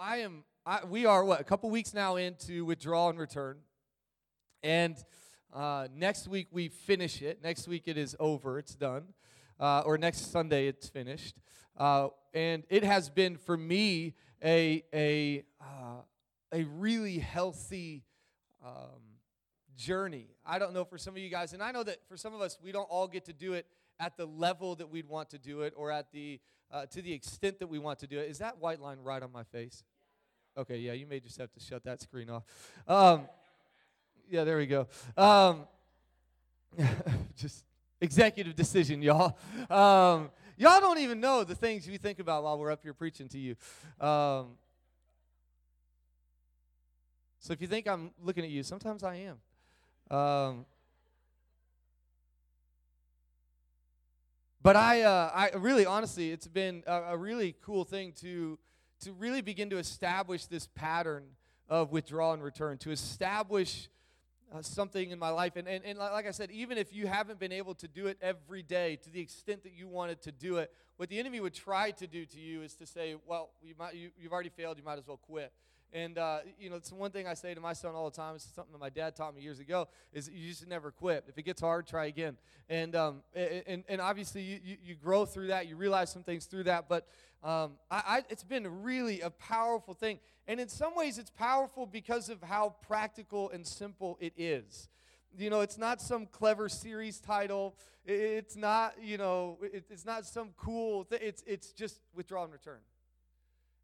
I am. I, we are what a couple weeks now into withdrawal and return, and uh, next week we finish it. Next week it is over. It's done, uh, or next Sunday it's finished. Uh, and it has been for me a a uh, a really healthy. Um, journey. I don't know for some of you guys, and I know that for some of us, we don't all get to do it at the level that we'd want to do it or at the uh, to the extent that we want to do it. Is that white line right on my face? Okay, yeah, you may just have to shut that screen off. Um, yeah, there we go. Um, just executive decision, y'all. Um, y'all don't even know the things we think about while we're up here preaching to you. Um, so if you think I'm looking at you, sometimes I am. But I, uh, I really, honestly, it's been a, a, really cool thing to, to really begin to establish this pattern of withdrawal and return, to establish uh, something in my life. And, and, and like I said, even if you haven't been able to do it every day to the extent that you wanted to do it, what the enemy would try to do to you is to say, well, you might, you, you've already failed, you might as well quit. And, uh, you know, it's one thing I say to my son all the time. It's something that my dad taught me years ago, is you just never quit. If it gets hard, try again. And, um, and, and obviously, you, you, grow through that. You realize some things through that. But um, I, I, it's been really a powerful thing. And in some ways, it's powerful because of how practical and simple it is. You know, it's not some clever series title. It's not, you know, it's not some cool thing. It's, it's just withdraw and return.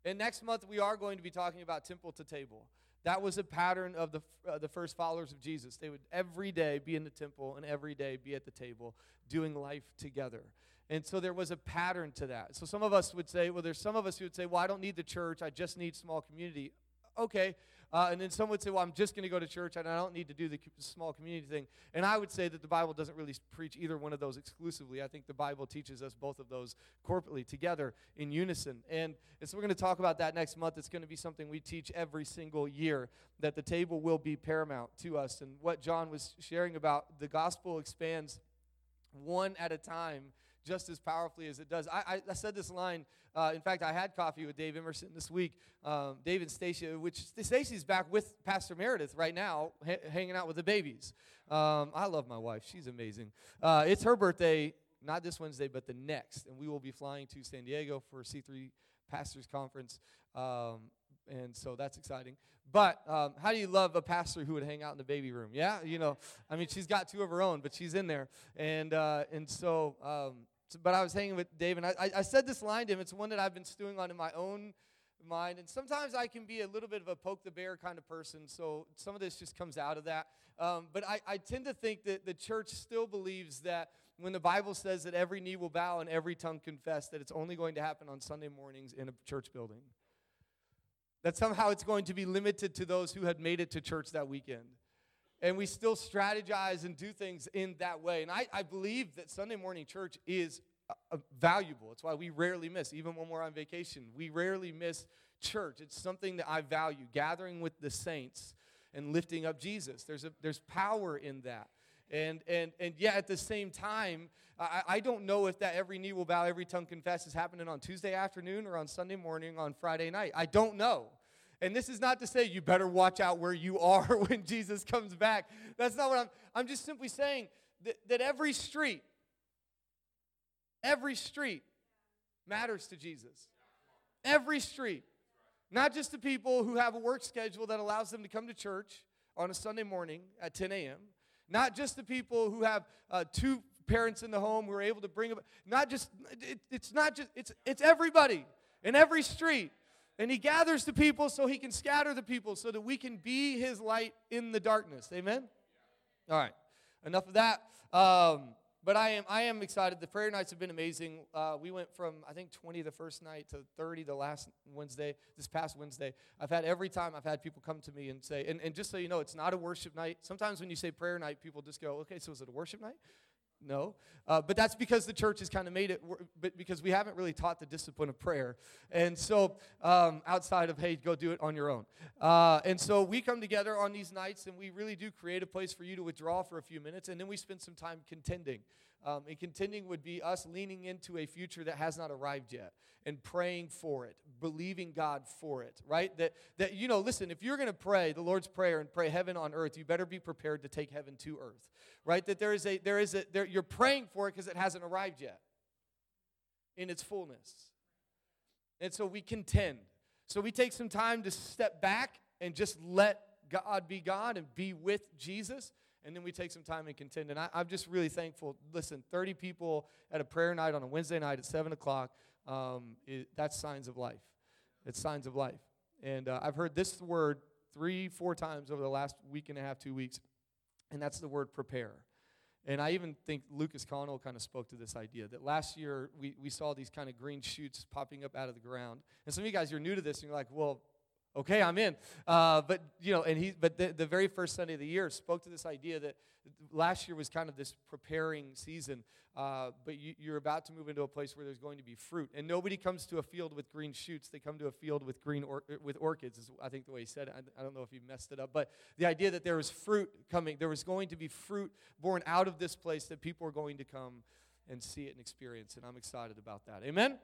And next month, we are going to be talking about temple to table. That was a pattern of the, uh, the first followers of Jesus. They would every day be in the temple and every day be at the table doing life together. And so there was a pattern to that. So some of us would say, well, there's some of us who would say, well, I don't need the church, I just need small community. Okay, uh, and then some would say, well, I'm just going to go to church and I don't need to do the small community thing. And I would say that the Bible doesn't really preach either one of those exclusively. I think the Bible teaches us both of those corporately, together, in unison. And, and so we're going to talk about that next month. It's going to be something we teach every single year, that the table will be paramount to us. And what John was sharing about, the gospel expands one at a time just as powerfully as it does. I, I, I said this line. Uh, in fact, I had coffee with Dave Emerson this week. Um, Dave and Stacy, which Stacy's back with Pastor Meredith right now, ha- hanging out with the babies. Um, I love my wife; she's amazing. Uh, it's her birthday, not this Wednesday, but the next, and we will be flying to San Diego for C3 Pastors Conference. Um, and so that's exciting. But um, how do you love a pastor who would hang out in the baby room? Yeah, you know, I mean, she's got two of her own, but she's in there, and uh, and so um, but I was hanging with Dave, and I, I, said this line to him. It's one that I've been stewing on in my own mind. And sometimes I can be a little bit of a poke the bear kind of person, so some of this just comes out of that. Um, but I, I tend to think that the church still believes that when the Bible says that every knee will bow and every tongue confess, that it's only going to happen on Sunday mornings in a church building. That somehow it's going to be limited to those who had made it to church that weekend and we still strategize and do things in that way. And I, I believe that Sunday morning church is uh, uh, valuable. It's why we rarely miss, even when we're on vacation. We rarely miss church. It's something that I value, gathering with the saints and lifting up Jesus. There's, a, there's power in that. And, and, and yet at the same time, I, I don't know if that every knee will bow, every tongue confess is happening on Tuesday afternoon or on Sunday morning, on Friday night. I don't know. And this is not to say you better watch out where you are when Jesus comes back. That's not what I'm I'm just simply saying that, that every street every street matters to Jesus. Every street. Not just the people who have a work schedule that allows them to come to church on a Sunday morning at 10 a.m. Not just the people who have uh, two parents in the home who are able to bring them. Not just, it, it's not just, it's, it's everybody in every street. And he gathers the people so he can scatter the people so that we can be his light in the darkness. Amen? All right. Enough of that. Um, but I am, I am excited. The prayer nights have been amazing. Uh, we went from, I think, 20 the first night to 30 the last Wednesday, this past Wednesday. I've had every time I've had people come to me and say, and, and just so you know, it's not a worship night. Sometimes when you say prayer night, people just go, okay, so is it a worship night? No. Uh, but that's because the church has kind of made it, but because we haven't really taught the discipline of prayer. And so, um, outside of, hey, go do it on your own. Uh, and so, we come together on these nights and we really do create a place for you to withdraw for a few minutes. And then we spend some time contending. Um, and contending would be us leaning into a future that has not arrived yet and praying for it, believing God for it, right? That, that you know, listen, if you're going to pray the Lord's Prayer and pray heaven on earth, you better be prepared to take heaven to earth, right? That there is a, there is a, there, you're praying for it because it hasn't arrived yet in its fullness. And so we contend. So we take some time to step back and just let God be God and be with Jesus. And then we take some time and contend. And I, am just really thankful. Listen, 30 people at a prayer night on a Wednesday night at 7 o'clock, um, it, that's signs of life. It's signs of life. And uh, I've heard this word three, four times over the last week and a half, two weeks, and that's the word prepare. And I even think Lucas Connell kind of spoke to this idea that last year we, we saw these kind of green shoots popping up out of the ground. And some of you guys, you're new to this and you're like, well, okay, I'm in. Uh, but, you know, and he, but the, the very first Sunday of the year spoke to this idea that last year was kind of this preparing season, uh, but you, you're about to move into a place where there's going to be fruit. And nobody comes to a field with green shoots. They come to a field with green or, with orchids, is I think the way he said it. I, I don't know if he messed it up. But the idea that there was fruit coming, there was going to be fruit born out of this place that people are going to come and see it and experience. And I'm excited about that. Amen?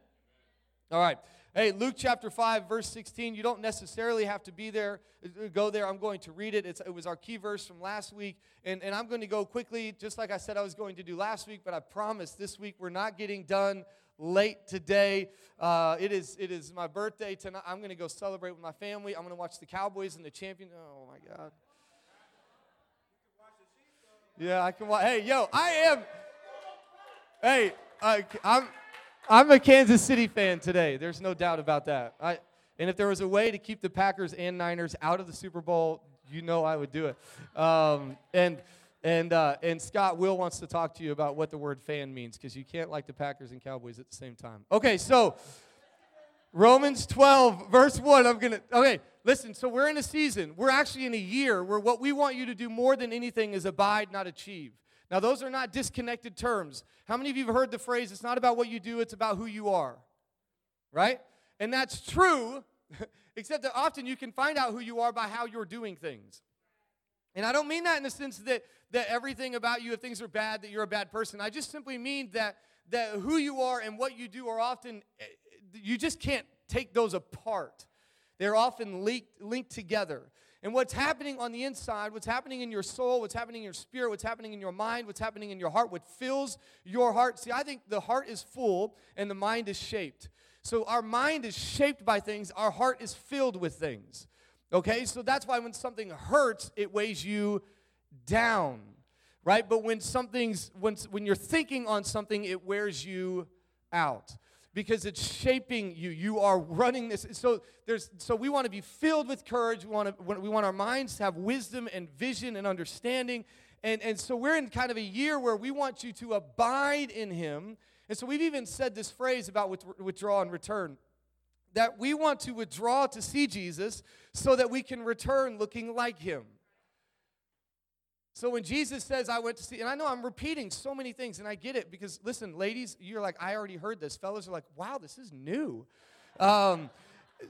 All right. Hey, Luke chapter 5, verse 16. You don't necessarily have to be there, uh, go there. I'm going to read it. It's, it was our key verse from last week. And, and I'm going to go quickly, just like I said I was going to do last week, but I promise this week we're not getting done late today. Uh, it, is, it is my birthday tonight. I'm going to go celebrate with my family. I'm going to watch the Cowboys and the champion. Oh, my God. Yeah, I can watch. Hey, yo, I am. Hey, I'm. I'm a Kansas City fan today. There's no doubt about that. I, and if there was a way to keep the Packers and Niners out of the Super Bowl, you know I would do it. Um, and and uh, and Scott Will wants to talk to you about what the word fan means because you can't like the Packers and Cowboys at the same time. Okay, so Romans 12 verse 1. I'm gonna okay. Listen, so we're in a season. We're actually in a year where what we want you to do more than anything is abide, not achieve. Now, those are not disconnected terms. How many of you have heard the phrase, it's not about what you do, it's about who you are? Right? And that's true, except that often you can find out who you are by how you're doing things. And I don't mean that in the sense that, that everything about you, if things are bad, that you're a bad person. I just simply mean that, that who you are and what you do are often, eh, you just can't take those apart. They're often linked, linked together. And what's happening on the inside, what's happening in your soul, what's happening in your spirit, what's happening in your mind, what's happening in your heart, what fills your heart. See, I think the heart is full and the mind is shaped. So our mind is shaped by things, our heart is filled with things. Okay? So that's why when something hurts, it weighs you down. Right? But when something's when when you're thinking on something, it wears you out because it's shaping you. You are running this. So there's so we want to be filled with courage. We want to we want our minds to have wisdom and vision and understanding. And, and so we're in kind of a year where we want you to abide in him. And so we've even said this phrase about withdraw and return. That we want to withdraw to see Jesus so that we can return looking like him. So when Jesus says, I went to see, and I know I'm repeating so many things, and I get it because, listen, ladies, you're like, I already heard this. Fellas are like, wow, this is new. Um,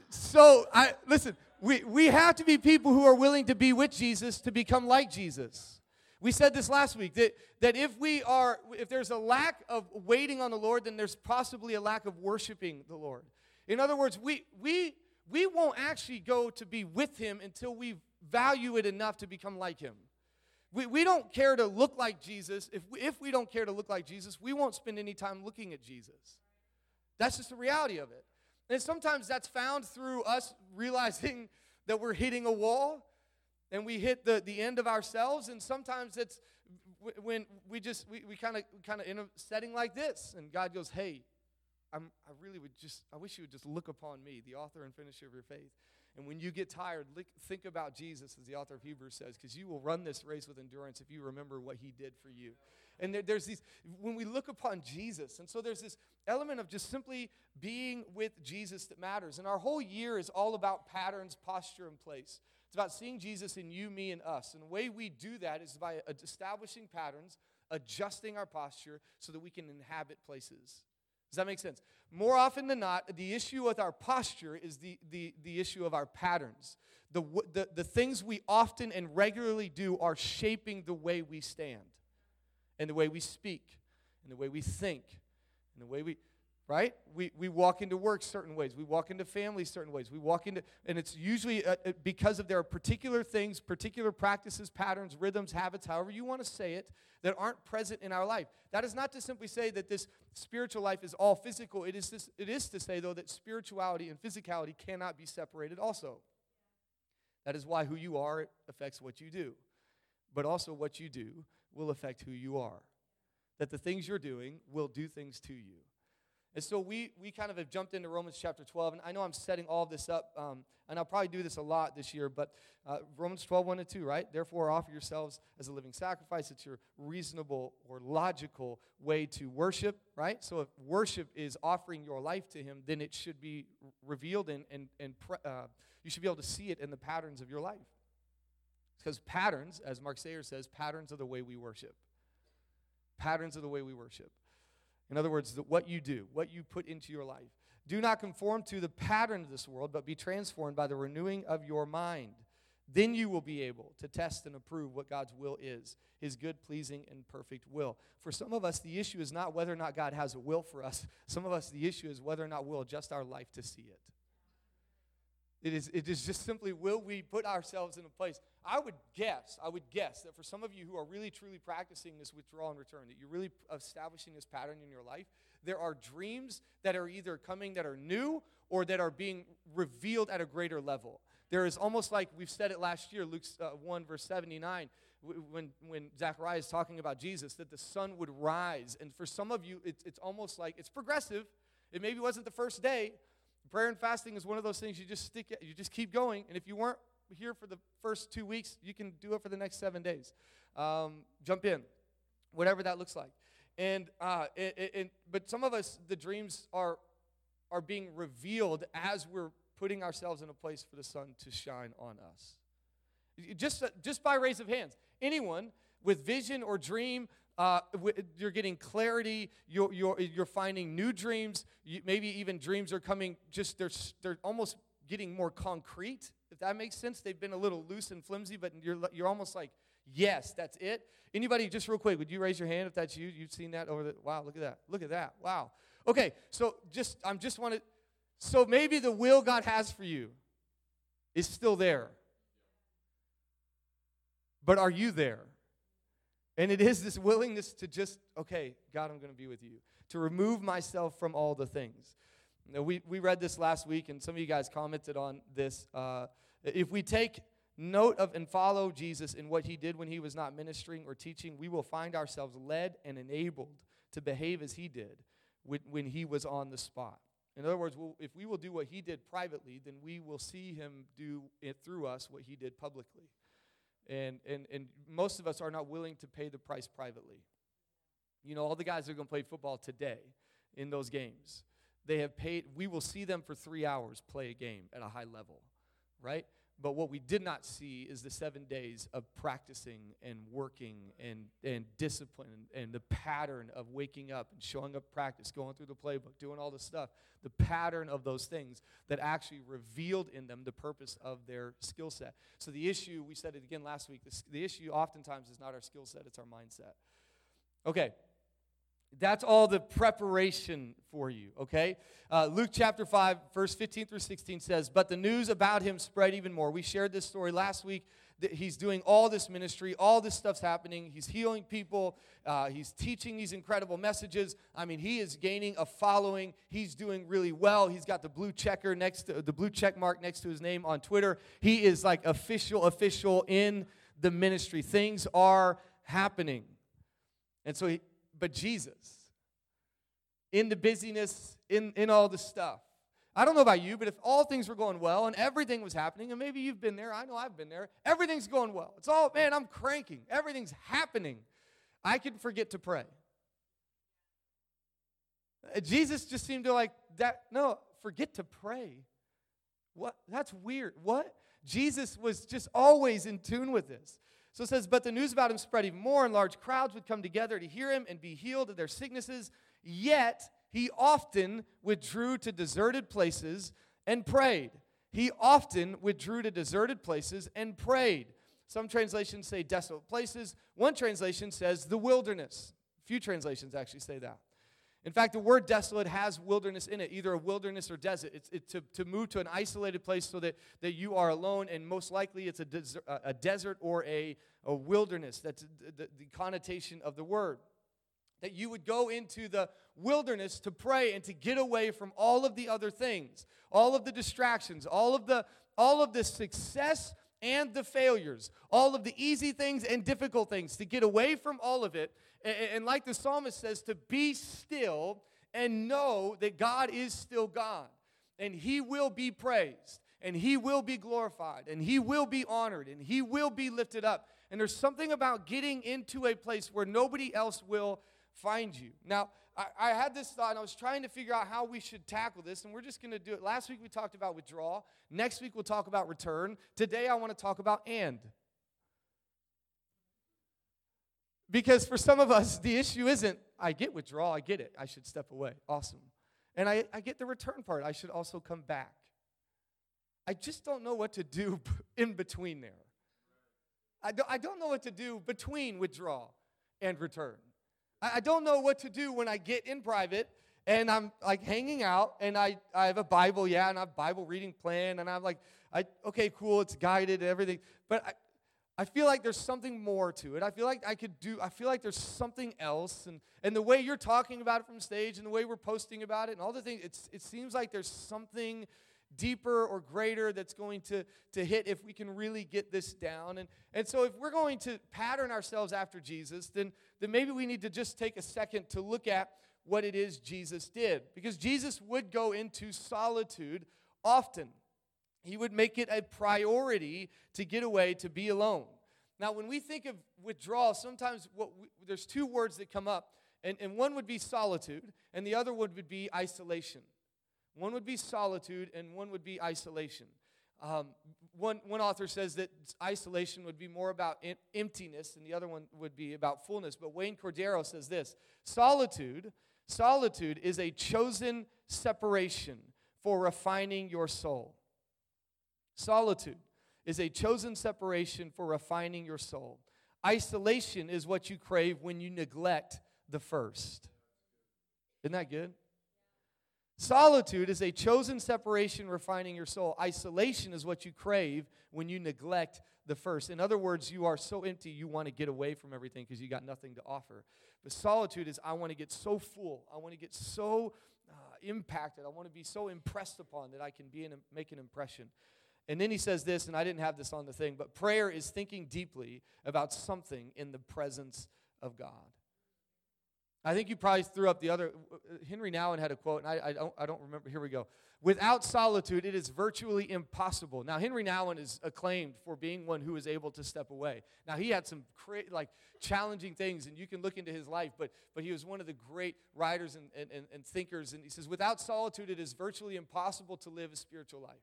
so I listen, we, we have to be people who are willing to be with Jesus to become like Jesus. We said this last week that, that if we are, if there's a lack of waiting on the Lord, then there's possibly a lack of worshiping the Lord. In other words, we we we won't actually go to be with him until we value it enough to become like him. We, we don't care to look like Jesus. If we, if we don't care to look like Jesus, we won't spend any time looking at Jesus. That's just the reality of it. And sometimes that's found through us realizing that we're hitting a wall and we hit the, the end of ourselves. And sometimes it's when we just, we, we kind of kind of in a setting like this. And God goes, hey, I'm, I really would just, I wish you would just look upon me, the author and finisher of your faith. And when you get tired, think about Jesus, as the author of Hebrews says, because you will run this race with endurance if you remember what he did for you. And there, there's these, when we look upon Jesus, and so there's this element of just simply being with Jesus that matters. And our whole year is all about patterns, posture, and place. It's about seeing Jesus in you, me, and us. And the way we do that is by establishing patterns, adjusting our posture so that we can inhabit places. Does that make sense? More often than not, the issue with our posture is the, the, the issue of our patterns. The, the, the things we often and regularly do are shaping the way we stand and the way we speak and the way we think, and the way we, right? We, we walk into work certain ways. We walk into family certain ways. We walk into, and it's usually uh, uh because of there are particular things, particular practices, patterns, rhythms, habits, however you want to say it, that aren't present in our life. That is not to simply say that this spiritual life is all physical. It is, this, it is to say, though, that spirituality and physicality cannot be separated also. That is why who you are affects what you do. But also, what you do will affect who you are. That the things you're doing will do things to you. And so we, we kind of have jumped into Romans chapter 12. And I know I'm setting all of this up, um, and I'll probably do this a lot this year, but uh, Romans 12, 1 and 2, right? Therefore, offer yourselves as a living sacrifice. It's your reasonable or logical way to worship, right? So if worship is offering your life to Him, then it should be revealed and, and, and pre- uh, you should be able to see it in the patterns of your life. Because patterns, as Mark Sayer says, patterns are the way we worship. Patterns are the way we worship. In other words, the, what you do, what you put into your life. Do not conform to the pattern of this world, but be transformed by the renewing of your mind. Then you will be able to test and approve what God's will is, his good, pleasing, and perfect will. For some of us, the issue is not whether or not God has a will for us. Some of us, the issue is whether or not we'll adjust our life to see it. It is, it is just simply will we put ourselves in a place? I would guess, I would guess that for some of you who are really truly practicing this withdrawal and return, that you're really establishing this pattern in your life, there are dreams that are either coming that are new or that are being revealed at a greater level. There is almost like we've said it last year, Luke uh, 1, verse 79, when, when Zechariah is talking about Jesus, that the sun would rise. And for some of you, it's, it's almost like it's progressive. It maybe wasn't the first day, Prayer and fasting is one of those things you just stick you just keep going. And if you weren't here for the first two weeks, you can do it for the next seven days. Um, jump in, whatever that looks like. And, uh, it, it, but some of us, the dreams are, are being revealed as we're putting ourselves in a place for the sun to shine on us. Just, just by raise of hands. Anyone with vision or dream uh, you're getting clarity. You're, you're, you're finding new dreams. You, maybe even dreams are coming just, they're, they're almost getting more concrete, if that makes sense. They've been a little loose and flimsy, but you're, you're almost like, yes, that's it. Anybody, just real quick, would you raise your hand if that's you? You've seen that over the, wow, look at that. Look at that. Wow. Okay, so just, I'm just want to, so maybe the will God has for you is still there. But are you there? And it is this willingness to just, okay, God, I'm going to be with you, to remove myself from all the things. We, we read this last week, and some of you guys commented on this. Uh, if we take note of and follow Jesus in what he did when he was not ministering or teaching, we will find ourselves led and enabled to behave as he did when, when he was on the spot. In other words, we'll, if we will do what he did privately, then we will see him do it through us what he did publicly. And, and, and most of us are not willing to pay the price privately. You know, all the guys that are going to play football today in those games, they have paid, we will see them for three hours play a game at a high level, right? But what we did not see is the seven days of practicing and working and, and discipline and, and the pattern of waking up and showing up practice, going through the playbook, doing all the stuff. The pattern of those things that actually revealed in them the purpose of their skill set. So the issue, we said it again last week, the, the issue oftentimes is not our skill set, it's our mindset. Okay, that's all the preparation for you, okay? Uh, Luke chapter 5, verse 15 through 16 says, But the news about him spread even more. We shared this story last week. That he's doing all this ministry, all this stuff's happening. He's healing people, uh, he's teaching these incredible messages. I mean, he is gaining a following. He's doing really well. He's got the blue checker next to the blue check mark next to his name on Twitter. He is like official, official in the ministry. Things are happening. And so he, but Jesus. In the busyness, in, in all the stuff. I don't know about you, but if all things were going well and everything was happening, and maybe you've been there, I know I've been there, everything's going well. It's all, man, I'm cranking. Everything's happening. I can forget to pray. Uh, Jesus just seemed to like that. No, forget to pray. What? That's weird. What? Jesus was just always in tune with this. So it says, But the news about him spread even more, and large crowds would come together to hear him and be healed of their sicknesses. Yet he often withdrew to deserted places and prayed. He often withdrew to deserted places and prayed. Some translations say desolate places. One translation says the wilderness. A few translations actually say that. In fact, the word desolate has wilderness in it, either a wilderness or desert. It's, it's to, to move to an isolated place so that, that you are alone, and most likely it's a, desert, a desert or a, a wilderness. That's the, the connotation of the word. That you would go into the wilderness to pray and to get away from all of the other things, all of the distractions, all of the, all of the success and the failures, all of the easy things and difficult things, to get away from all of it. And, like the psalmist says, to be still and know that God is still God. And He will be praised, and He will be glorified, and He will be honored, and He will be lifted up. And there's something about getting into a place where nobody else will find you. Now, I, I had this thought, and I was trying to figure out how we should tackle this, and we're just going to do it. Last week we talked about withdrawal. Next week we'll talk about return. Today I want to talk about and. Because for some of us, the issue isn't, I get withdrawal, I get it, I should step away. Awesome. And I, I get the return part, I should also come back. I just don't know what to do in between there. I don't, I don't know what to do between withdrawal and return. I, I don't know what to do when I get in private and I'm like hanging out and I, I have a Bible, yeah, and I have Bible reading plan and I'm like, I, okay, cool, it's guided and everything. But I, I feel like there's something more to it. I feel like I could do, I feel like there's something else. And, and the way you're talking about it from stage and the way we're posting about it and all the things, it's, it seems like there's something deeper or greater that's going to, to hit if we can really get this down. And, and so, if we're going to pattern ourselves after Jesus, then, then maybe we need to just take a second to look at what it is Jesus did. Because Jesus would go into solitude often, he would make it a priority to get away, to be alone. Now, when we think of withdrawal, sometimes we, there's two words that come up, and, and one would be solitude, and the other would be isolation. One would be solitude, and one would be isolation. Um, one, one author says that isolation would be more about em- emptiness, and the other one would be about fullness. But Wayne Cordeiro says this solitude, solitude is a chosen separation for refining your soul. Solitude is a chosen separation for refining your soul. Isolation is what you crave when you neglect the first. Isn't that good? Solitude is a chosen separation refining your soul. Isolation is what you crave when you neglect the first. In other words, you are so empty you want to get away from everything because you got nothing to offer. But solitude is I want to get so full, I want to get so uh, impacted, I want to be so impressed upon that I can be in a, make an impression. And then he says this, and I didn't have this on the thing, but prayer is thinking deeply about something in the presence of God. I think you probably threw up the other. Uh, Henri Nouwen had a quote, and I, I, don't, I don't remember. Here we go. Without solitude, it is virtually impossible. Now, Henri Nouwen is acclaimed for being one who is able to step away. Now, he had some cra- like challenging things, and you can look into his life, but, but he was one of the great writers and, and, and thinkers. And he says, without solitude, it is virtually impossible to live a spiritual life.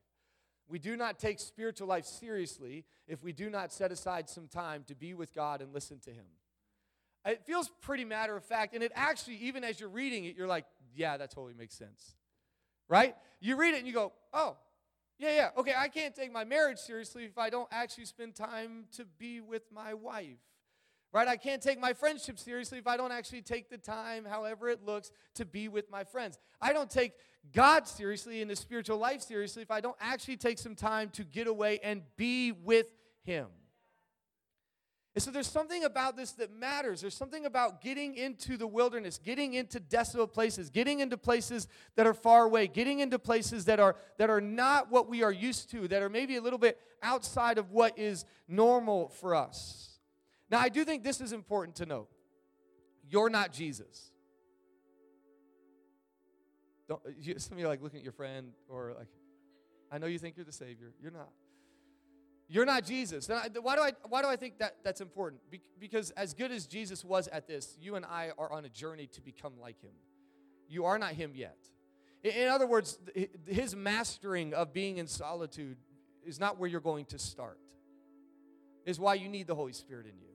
We do not take spiritual life seriously if we do not set aside some time to be with God and listen to Him. It feels pretty matter of fact, and it actually, even as you're reading it, you're like, yeah, that totally makes sense. Right? You read it and you go, oh, yeah, yeah, okay, I can't take my marriage seriously if I don't actually spend time to be with my wife. Right? I can't take my friendship seriously if I don't actually take the time, however it looks, to be with my friends. I don't take God seriously and the spiritual life seriously if I don't actually take some time to get away and be with Him. And so there's something about this that matters. There's something about getting into the wilderness, getting into desolate places, getting into places that are far away, getting into places that are that are not what we are used to, that are maybe a little bit outside of what is normal for us. Now, I do think this is important to note. You're not Jesus. Don't, uh, you, some of you are like looking at your friend or like, I know you think you're the Savior. You're not. You're not Jesus. Why do I, why do I think that that's important? because as good as Jesus was at this, you and I are on a journey to become like him. You are not him yet. In other words, his mastering of being in solitude is not where you're going to start. Is why you need the Holy Spirit in you.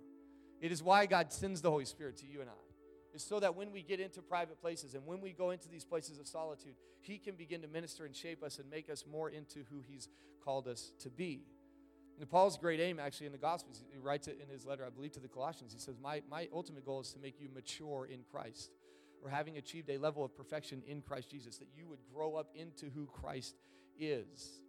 It is why God sends the Holy Spirit to you and I. Is so that when we get into private places and when we go into these places of solitude, He can begin to minister and shape us and make us more into who He's called us to be. And Paul's great aim, actually, in the Gospels, he writes it in his letter, I believe, to the Colossians. He says, My, my ultimate goal is to make you mature in Christ, or having achieved a level of perfection in Christ Jesus, that you would grow up into who Christ is.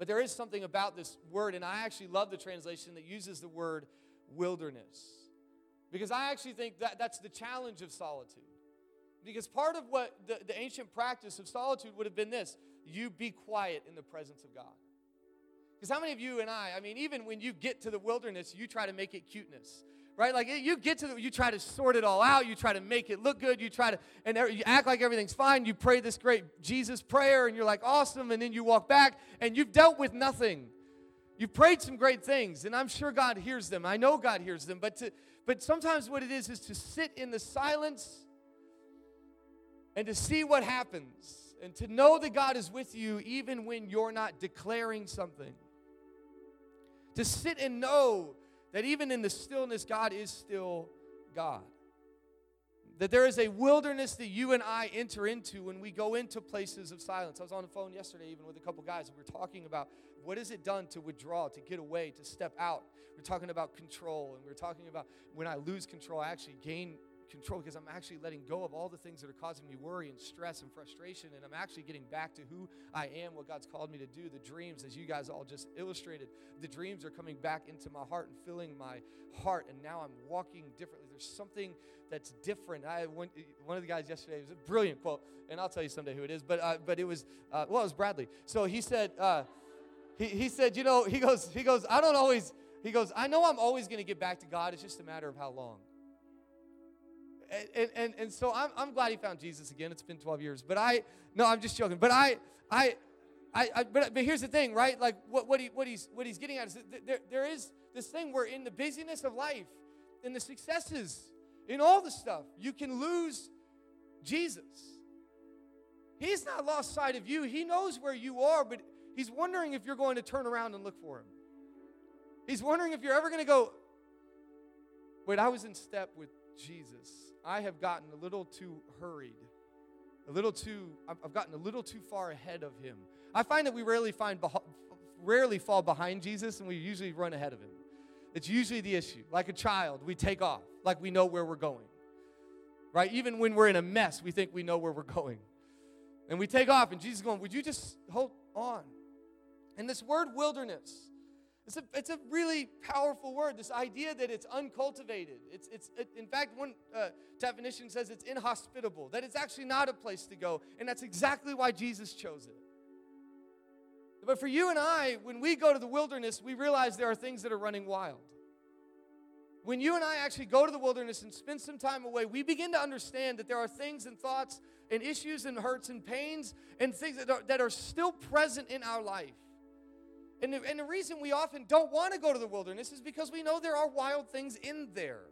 But there is something about this word, and I actually love the translation that uses the word wilderness. Because I actually think that that's the challenge of solitude. Because part of what the, the ancient practice of solitude would have been this you be quiet in the presence of God. Because how many of you and I, I mean, even when you get to the wilderness, you try to make it cuteness right? Like you get to the, you try to sort it all out, you try to make it look good, you try to, and you act like everything's fine. You pray this great Jesus prayer, and you're like awesome, and then you walk back, and you've dealt with nothing. You've prayed some great things, and I'm sure God hears them. I know God hears them, but to, but sometimes what it is is to sit in the silence and to see what happens, and to know that God is with you even when you're not declaring something. To sit and know that even in the stillness, God is still God. That there is a wilderness that you and I enter into when we go into places of silence. I was on the phone yesterday, even with a couple guys, and we were talking about what has it done to withdraw, to get away, to step out. We're talking about control, and we're talking about when I lose control, I actually gain control because I'm actually letting go of all the things that are causing me worry and stress and frustration. And I'm actually getting back to who I am, what God's called me to do. The dreams, as you guys all just illustrated, the dreams are coming back into my heart and filling my heart. And now I'm walking differently. There's something that's different. I went, one of the guys yesterday was a brilliant quote, and I'll tell you someday who it is. But uh, but it was uh, well, it was Bradley. So he said uh, he he said you know he goes he goes I don't always he goes I know I'm always going to get back to God. It's just a matter of how long and, and, and so I'm, I'm glad he found Jesus again. It's been 12 years. But I, no, I'm just joking. But I, I, I, I but, but here's the thing, right? Like what, what, he, what, he's, what he's getting at is there, there is this thing where in the busyness of life, in the successes, in all the stuff, you can lose Jesus. He's not lost sight of you. He knows where you are, but he's wondering if you're going to turn around and look for him. He's wondering if you're ever going to go, wait, I was in step with Jesus. I have gotten a little too hurried, a little too, I've gotten a little too far ahead of him. I find that we rarely find, rarely fall behind Jesus and we usually run ahead of him. It's usually the issue. Like a child, we take off, like we know where we're going. Right? Even when we're in a mess, we think we know where we're going. And we take off, and Jesus is going, Would you just hold on? And this word wilderness, it's a, it's a really powerful word, this idea that it's uncultivated. It's, it's, it, in fact, one uh, definition says it's inhospitable, that it's actually not a place to go. And that's exactly why Jesus chose it. But for you and I, when we go to the wilderness, we realize there are things that are running wild. When you and I actually go to the wilderness and spend some time away, we begin to understand that there are things and thoughts and issues and hurts and pains and things that are, that are still present in our life and the, and the reason we often don't want to go to the wilderness is because we know there are wild things in there.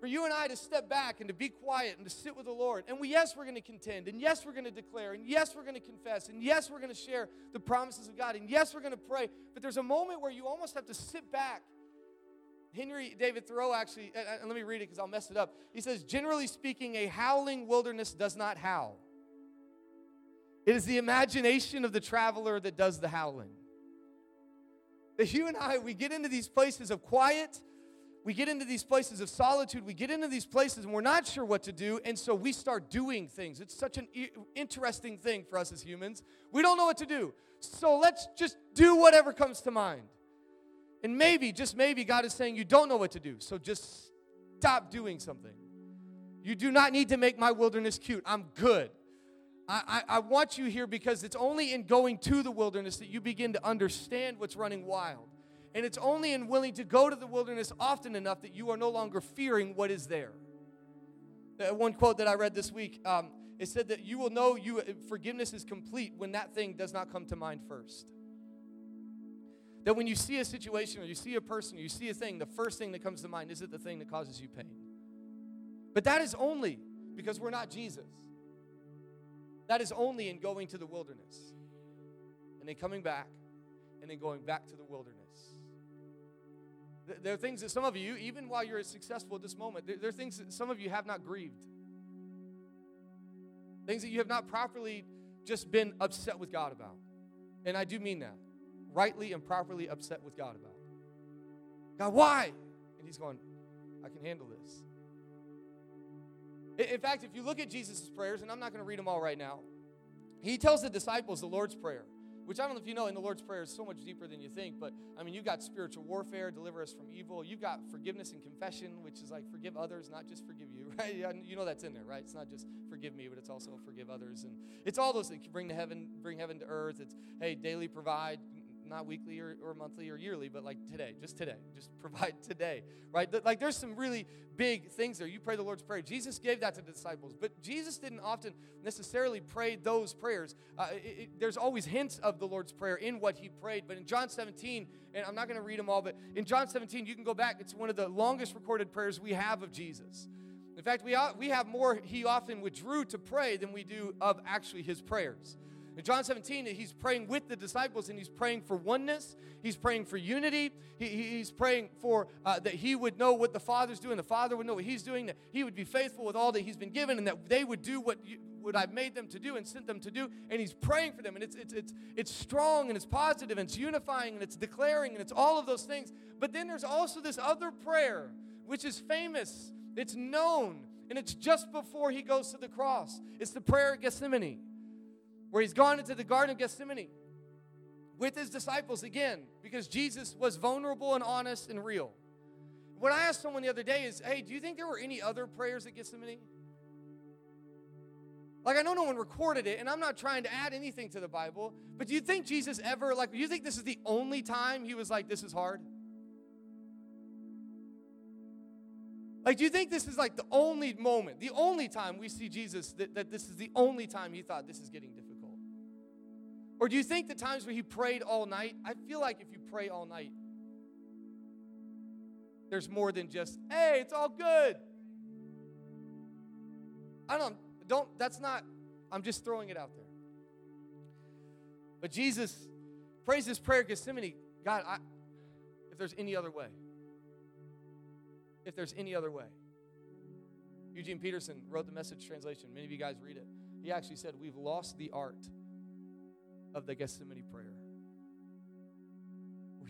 For you and I to step back and to be quiet and to sit with the Lord. And we, yes, we're going to contend. And yes, we're going to declare. And yes, we're going to confess. And yes, we're going to share the promises of God. And yes, we're going to pray. But there's a moment where you almost have to sit back. Henry David Thoreau actually, and let me read it because I'll mess it up. He says, generally speaking, a howling wilderness does not howl. It is the imagination of the traveler that does the howling that you and I, we get into these places of quiet, we get into these places of solitude, we get into these places and we're not sure what to do, and so we start doing things. It's such an interesting thing for us as humans. We don't know what to do. So let's just do whatever comes to mind. And maybe, just maybe, God is saying you don't know what to do. So just stop doing something. You do not need to make my wilderness cute. I'm good. I, I, I want you here because it's only in going to the wilderness that you begin to understand what's running wild. And it's only in willing to go to the wilderness often enough that you are no longer fearing what is there. Uh, one quote that I read this week, um, it said that you will know you forgiveness is complete when that thing does not come to mind first. That when you see a situation or you see a person or you see a thing, the first thing that comes to mind isn't the thing that causes you pain. But that is only because we're not Jesus. That is only in going to the wilderness and then coming back and then going back to the wilderness. There are things that some of you, even while you're successful at this moment, there, are things that some of you have not grieved. Things that you have not properly just been upset with God about. And I do mean that. rightly and properly upset with God about. God, why? And he's going, I can handle this. In fact, if you look at Jesus' prayers, and I'm not going to read them all right now, he tells the disciples the Lord's Prayer, which I don't know if you know, in the Lord's Prayer is so much deeper than you think. But I mean, you've got spiritual warfare, deliver us from evil. You've got forgiveness and confession, which is like forgive others, not just forgive you, right? You know that's in there, right? It's not just forgive me, but it's also forgive others. And it's all those things. Bring to heaven, bring heaven to earth. It's, hey, daily provide, not weekly or, or monthly or yearly, but like today, just today, just provide today, right? Like there's some really big things there. You pray the Lord's Prayer. Jesus gave that to the disciples, but Jesus didn't often necessarily pray those prayers. Uh, it, it, there's always hints of the Lord's Prayer in what he prayed, but in John 17, and I'm not going to read them all, but in John 17, you can go back. It's one of the longest recorded prayers we have of Jesus. In fact, we, we have more he often withdrew to pray than we do of actually his prayers. In John 17, he's praying with the disciples and he's praying for oneness. He's praying for unity. He, he's praying for uh, that he would know what the Father's doing, the Father would know what he's doing, that he would be faithful with all that he's been given, and that they would do what, you, what I've made them to do and sent them to do. And he's praying for them. And it's, it's, it's, it's strong and it's positive and it's unifying and it's declaring and it's all of those things. But then there's also this other prayer, which is famous, it's known, and it's just before he goes to the cross. It's the prayer at Gethsemane where he's gone into the Garden of Gethsemane with his disciples again because Jesus was vulnerable and honest and real. What I asked someone the other day is, hey, do you think there were any other prayers at Gethsemane? Like, I know no one recorded it, and I'm not trying to add anything to the Bible, but do you think Jesus ever, like, do you think this is the only time he was like, this is hard? Like, do you think this is like the only moment, the only time we see Jesus, that, that this is the only time he thought this is getting difficult? Or do you think the times where he prayed all night? I feel like if you pray all night, there's more than just, hey, it's all good. I don't, don't, that's not, I'm just throwing it out there. But Jesus prays this prayer Gethsemane God, I, if there's any other way, if there's any other way. Eugene Peterson wrote the message translation. Many of you guys read it. He actually said, We've lost the art of the Gethsemane prayer.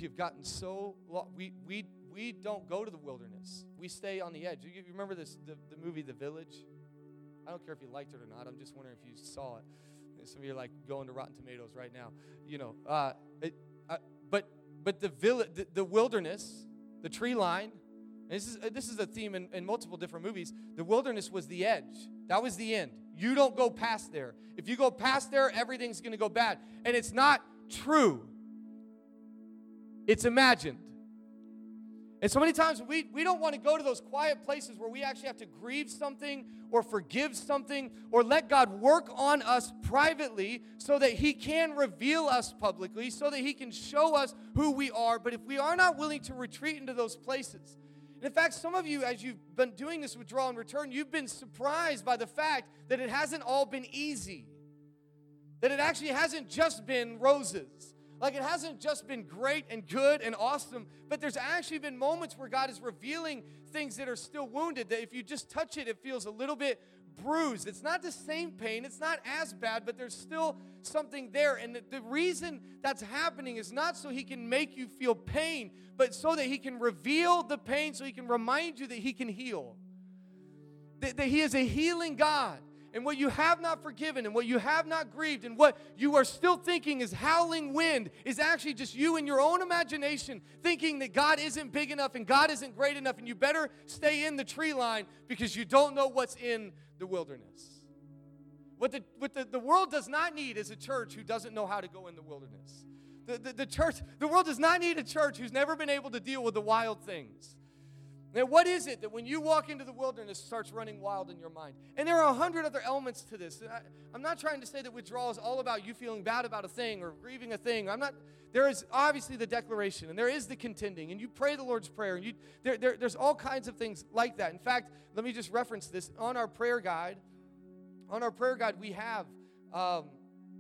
We've gotten so long. We, we, we don't go to the wilderness. We stay on the edge. You, remember this the, the movie The Village? I don't care if you liked it or not. I'm just wondering if you saw it. Some of you are like going to Rotten Tomatoes right now. You know, uh, it, uh, but but the, vill- the, the wilderness, the tree line, this is, this is a theme in, in multiple different movies. The wilderness was the edge, that was the end. You don't go past there. If you go past there, everything's going to go bad. And it's not true, it's imagined. And so many times we, we don't want to go to those quiet places where we actually have to grieve something or forgive something or let God work on us privately so that He can reveal us publicly, so that He can show us who we are. But if we are not willing to retreat into those places, in fact, some of you, as you've been doing this withdrawal and return, you've been surprised by the fact that it hasn't all been easy. That it actually hasn't just been roses. Like it hasn't just been great and good and awesome, but there's actually been moments where God is revealing things that are still wounded. That if you just touch it, it feels a little bit bruised. It's not the same pain, it's not as bad, but there's still something there. And the, the reason that's happening is not so He can make you feel pain, but so that He can reveal the pain, so He can remind you that He can heal. That, that He is a healing God. And what you have not forgiven and what you have not grieved and what you are still thinking is howling wind is actually just you in your own imagination thinking that God isn't big enough and God isn't great enough and you better stay in the tree line because you don't know what's in the wilderness. What the, what the, the world does not need is a church who doesn't know how to go in the wilderness. The, the, the church, the world does not need a church who's never been able to deal with the wild things. Now, what is it that when you walk into the wilderness starts running wild in your mind? And there are a hundred other elements to this. I, am not trying to say that withdrawal is all about you feeling bad about a thing or grieving a thing. I'm not. There is obviously the declaration, and there is the contending, and you pray the Lord's prayer, and you there, there, there's all kinds of things like that. In fact, let me just reference this on our prayer guide. On our prayer guide, we have um,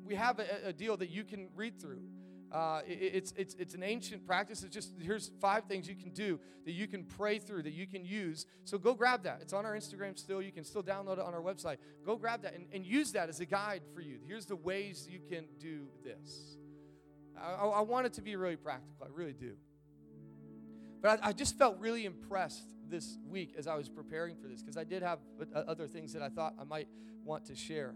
we have a, a deal that you can read through. Uh, it, it's, it's, it's an ancient practice. It's just here's five things you can do that you can pray through, that you can use. So go grab that. It's on our Instagram still. You can still download it on our website. Go grab that and, and use that as a guide for you. Here's the ways you can do this. I, I want it to be really practical. I really do. But I, I just felt really impressed this week as I was preparing for this because I did have uh, other things that I thought I might want to share.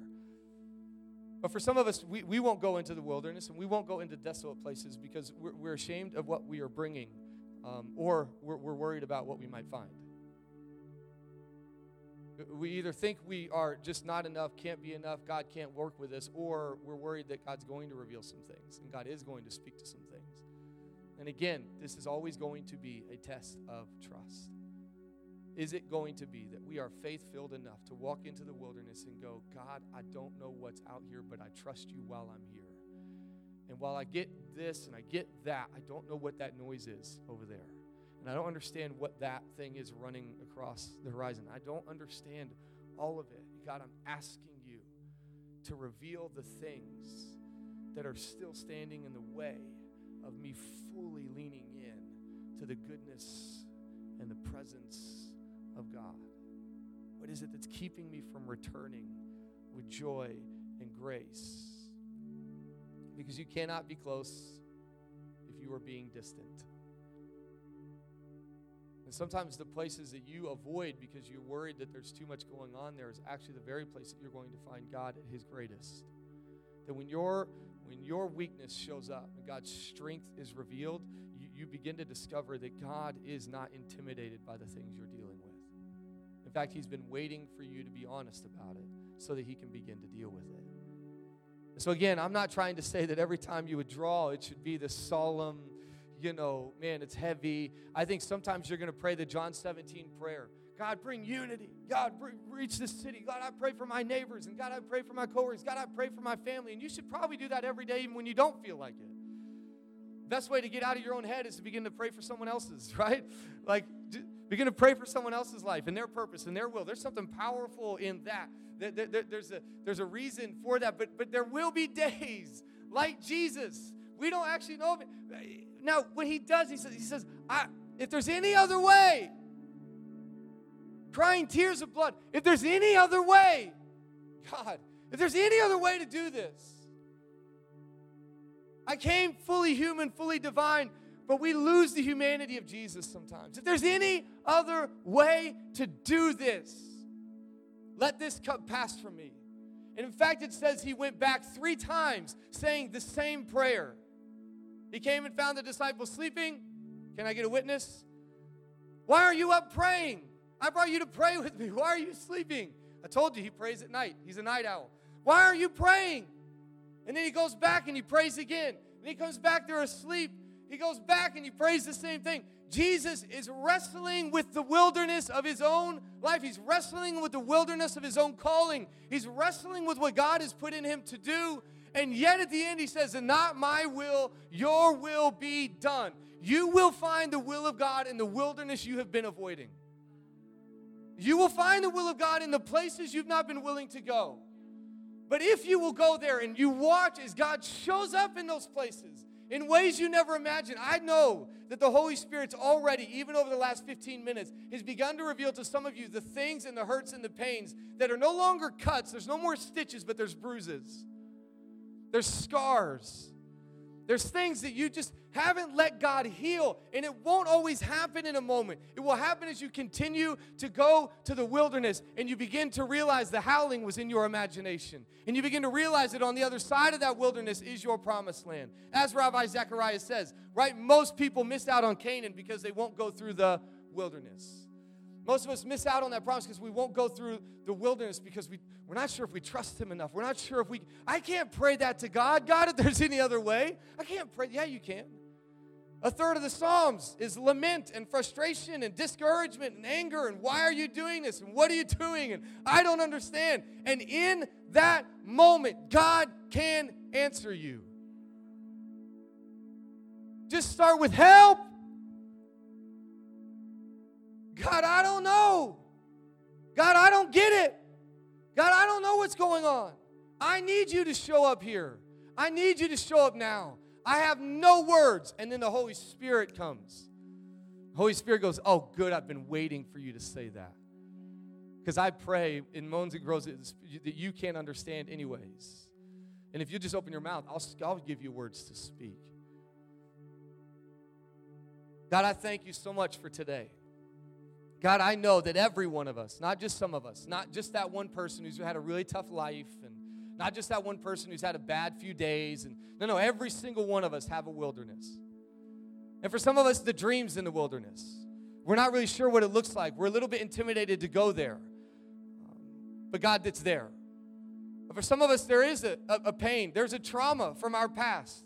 But for some of us, we, we won't go into the wilderness and we won't go into desolate places because we're, we're ashamed of what we are bringing um, or we're, we're worried about what we might find. We either think we are just not enough, can't be enough, God can't work with us, or we're worried that God's going to reveal some things and God is going to speak to some things. And again, this is always going to be a test of trust. Is it going to be that we are faith filled enough to walk into the wilderness and go, God, I don't know what's out here, but I trust you while I'm here? And while I get this and I get that, I don't know what that noise is over there. And I don't understand what that thing is running across the horizon. I don't understand all of it. God, I'm asking you to reveal the things that are still standing in the way of me fully leaning in to the goodness and the presence of God. What is it that's keeping me from returning with joy and grace? Because you cannot be close if you are being distant. And sometimes the places that you avoid because you're worried that there's too much going on there is actually the very place that you're going to find God at His greatest. That when your when your weakness shows up and God's strength is revealed, you, you begin to discover that God is not intimidated by the things you're dealing. In fact, He's been waiting for you to be honest about it so that He can begin to deal with it. So, again, I'm not trying to say that every time you withdraw, it should be this solemn, you know, man, it's heavy. I think sometimes you're going to pray the John 17 prayer. God, bring unity. God, bring, reach this city. God, I pray for my neighbors. And God, I pray for my coworkers. God, I pray for my family. And you should probably do that every day, even when you don't feel like it. Best way to get out of your own head is to begin to pray for someone else's, right? Like, begin to pray for someone else's life and their purpose and their will. There's something powerful in that. There, there, there's, a, there's a reason for that. But, but there will be days like Jesus. We don't actually know now, what he does, he says, he says, if there's any other way, crying tears of blood, if there's any other way, God, if there's any other way to do this, I came fully human, fully divine, but we lose the humanity of Jesus sometimes. If there's any other way to do this, let this cup pass from me. And in fact, it says he went back three times saying the same prayer. He came and found the disciples sleeping. Can I get a witness? Why are you up praying? I brought you to pray with me. Why are you sleeping? I told you he prays at night. He's a night owl. Why are you praying? And then he goes back and he prays again. And he comes back, they're asleep. He goes back and he prays the same thing. Jesus is wrestling with the wilderness of his own life. He's wrestling with the wilderness of his own calling. He's wrestling with what God has put in him to do. And yet at the end, he says, And not my will, your will be done. You will find the will of God in the wilderness you have been avoiding. You will find the will of God in the places you've not been willing to go. But if you will go there and you watch as God shows up in those places in ways you never imagined, I know that the Holy Spirit's already, even over the last 15 minutes, has begun to reveal to some of you the things and the hurts and the pains that are no longer cuts. There's no more stitches, but there's bruises. There's scars. There's things that you just haven't let God heal. And it won't always happen in a moment. It will happen as you continue to go to the wilderness and you begin to realize the howling was in your imagination. And you begin to realize that on the other side of that wilderness is your promised land. As Rabbi Zechariah says, right? Most people miss out on Canaan because they won't go through the wilderness. Most of us miss out on that promise because we won't go through the wilderness because we, we're not sure if we trust Him enough. We're not sure if we, I can't pray that to God. God, if there's any other way, I can't pray. Yeah, you can. A third of the Psalms is lament and frustration and discouragement and anger and why are you doing this and what are you doing and I don't understand. And in that moment, God can answer you. Just start with help. God, I don't know. God, I don't get it. God, I don't know what's going on. I need you to show up here. I need you to show up now. I have no words. And then the Holy Spirit comes. Holy Spirit goes, Oh, good, I've been waiting for you to say that. Because I pray in moans and groans that you can't understand, anyways. And if you just open your mouth, I'll, I'll give you words to speak. God, I thank you so much for today. God, I know that every one of us, not just some of us, not just that one person who's had a really tough life and not just that one person who's had a bad few days and no no, every single one of us have a wilderness. And for some of us the dreams in the wilderness. We're not really sure what it looks like. We're a little bit intimidated to go there. Um, but God, it's there. But for some of us, there is a, a, a pain. There's a trauma from our past.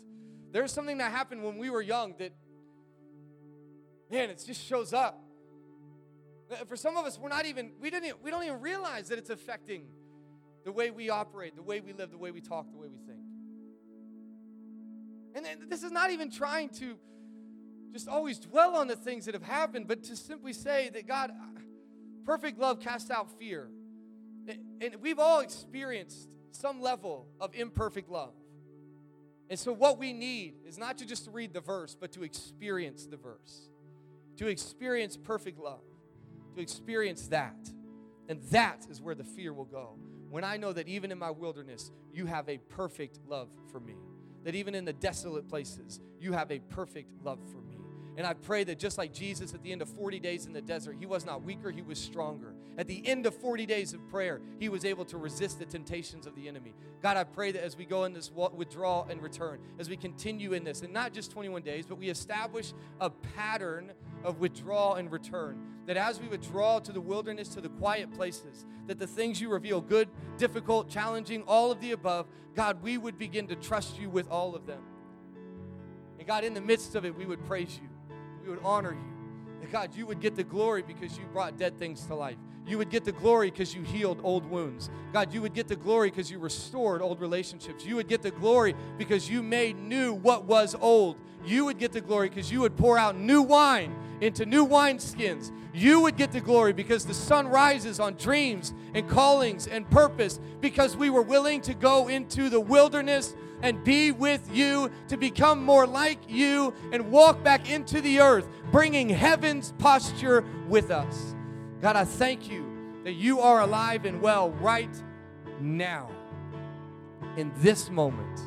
There's something that happened when we were young that, man, it just shows up. Uh, for some of us, we're not even, we didn't we don't even realize that it's affecting the way we operate, the way we live, the way we talk, the way we think. And this is not even trying to just always dwell on the things that have happened, but to simply say that God, uh, perfect love casts out fear. And we've all experienced some level of imperfect love. And so, what we need is not to just read the verse, but to experience the verse, to experience perfect love, to experience that. And that is where the fear will go. When I know that even in my wilderness, you have a perfect love for me, that even in the desolate places, you have a perfect love for me. And I pray that just like Jesus at the end of 40 days in the desert, he was not weaker, he was stronger. At the end of 40 days of prayer, he was able to resist the temptations of the enemy. God, I pray that as we go in this withdrawal and return, as we continue in this, and not just 21 days, but we establish a pattern of withdrawal and return. That as we withdraw to the wilderness, to the quiet places, that the things you reveal, good, difficult, challenging, all of the above, God, we would begin to trust you with all of them. And God, in the midst of it, we would praise you we would honor you. God, you would get the glory because you brought dead things to life. You would get the glory because you healed old wounds. God, you would get the glory because you restored old relationships. You would get the glory because you made new what was old. You would get the glory because you would pour out new wine into new wineskins. You would get the glory because the sun rises on dreams and callings and purpose because we were willing to go into the wilderness and be with you, to become more like you, and walk back into the earth, bringing heaven's posture with us. God, I thank you that you are alive and well right now, in this moment.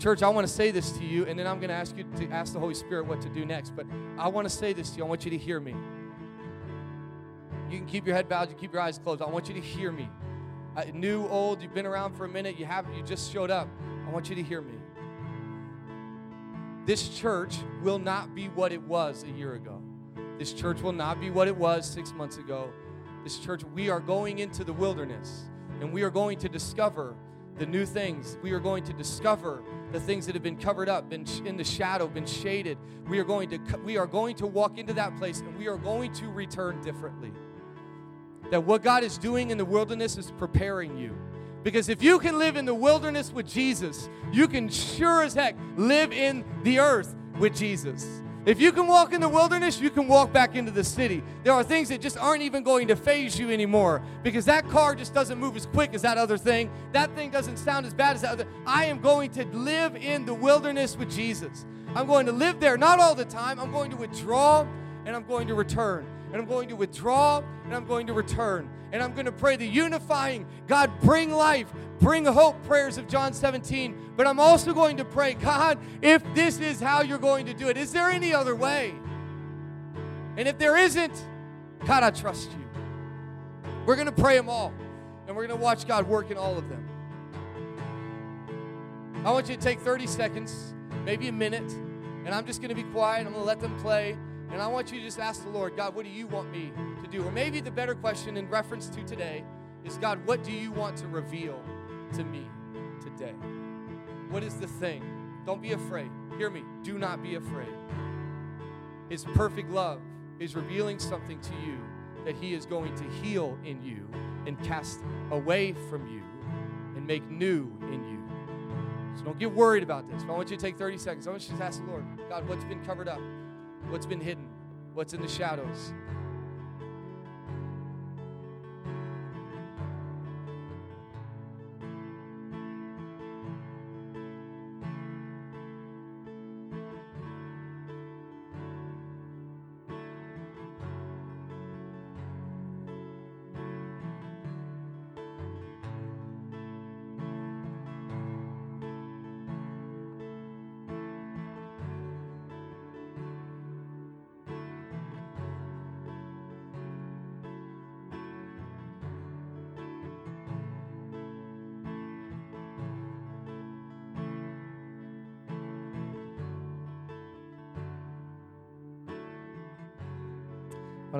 Church, I want to say this to you, and then I'm going to ask you to ask the Holy Spirit what to do next. But I want to say this to you. I want you to hear me. You can keep your head bowed, you keep your eyes closed. I want you to hear me new, old, you've been around for a minute, you have you just showed up. I want you to hear me. This church will not be what it was a year ago. This church will not be what it was 6 months ago. This church we are going into the wilderness and we are going to discover the new things. We are going to discover the things that have been covered up, been in the shadow, been shaded. We are going to we are going to walk into that place and we are going to return differently that what God is doing in the wilderness is preparing you. Because if you can live in the wilderness with Jesus, you can sure as heck live in the earth with Jesus. If you can walk in the wilderness, you can walk back into the city. There are things that just aren't even going to faze you anymore because that car just doesn't move as quick as that other thing. That thing doesn't sound as bad as that other. I am going to live in the wilderness with Jesus. I'm going to live there, not all the time. I'm going to withdraw and I'm going to return and I'm going to withdraw and I'm going to return. And I'm going to pray the unifying, God, bring life, bring hope prayers of John 17. But I'm also going to pray, God, if this is how you're going to do it, is there any other way? And if there isn't, God, I trust you. We're going to pray them all, and we're going to watch God work in all of them. I want you to take 30 seconds, maybe a minute, and I'm just going to be quiet. I'm going to let them play. And I want you to just ask the Lord, God, what do you want me to do? Or maybe the better question in reference to today is, God, what do you want to reveal to me today? What is the thing? Don't be afraid. Hear me. Do not be afraid. His perfect love is revealing something to you that He is going to heal in you and cast away from you and make new in you. So don't get worried about this. But I want you to take 30 seconds. I want you to ask the Lord, God, what's been covered up? What's been hidden? What's in the shadows?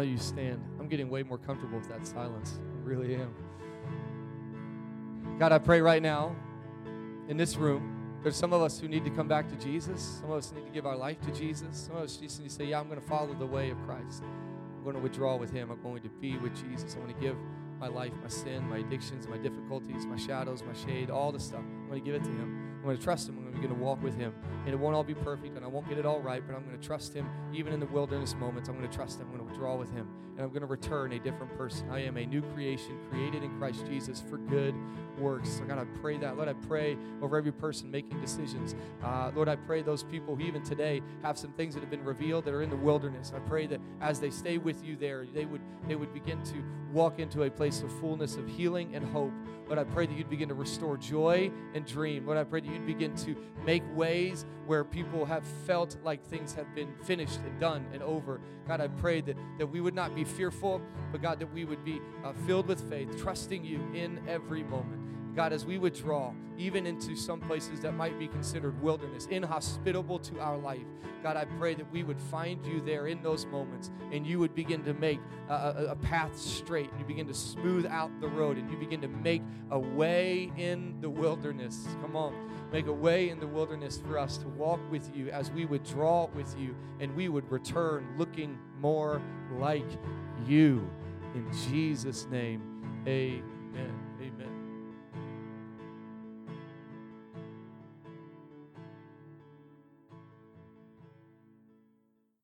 You stand? I'm getting way more comfortable with that silence. I really am. God, I pray right now in this room, there's some of us who need to come back to Jesus. Some of us need to give our life to Jesus. Some of us just need to say, Yeah, I'm going to follow the way of Christ. I'm going to withdraw with Him. I'm going to be with Jesus. I'm going to give my life, my sin, my addictions, my difficulties, my shadows, my shade, all the stuff. I'm going to give it to Him. I'm going to trust Him. I'm going to walk with Him. And it won't all be perfect, and I won't get it all right, but I'm going to trust Him even in the wilderness moments. I'm going to trust Him. I'm going to withdraw with Him. And I'm going to return a different person. I am a new creation created in Christ Jesus for good works. So, God, I pray that. Lord, I pray over every person making decisions. Uh, Lord, I pray those people who even today have some things that have been revealed that are in the wilderness. I pray that as they stay with you there, they would they would begin to walk into a place of fullness of healing and hope. Lord, I pray that you'd begin to restore joy and dream. Lord, I pray that you'd begin to make ways where people have felt like things have been finished and done and over. God, I pray that, that we would not be fearful, but God, that we would be uh, filled with faith, trusting you in every moment. God, as we withdraw, even into some places that might be considered wilderness, inhospitable to our life, God, I pray that we would find you there in those moments and you would begin to make a, a, path straight and you begin to smooth out the road and you begin to make a way in the wilderness. Come on, make a way in the wilderness for us to walk with you as we withdraw with you and we would return looking more like you. In Jesus' name. Amen.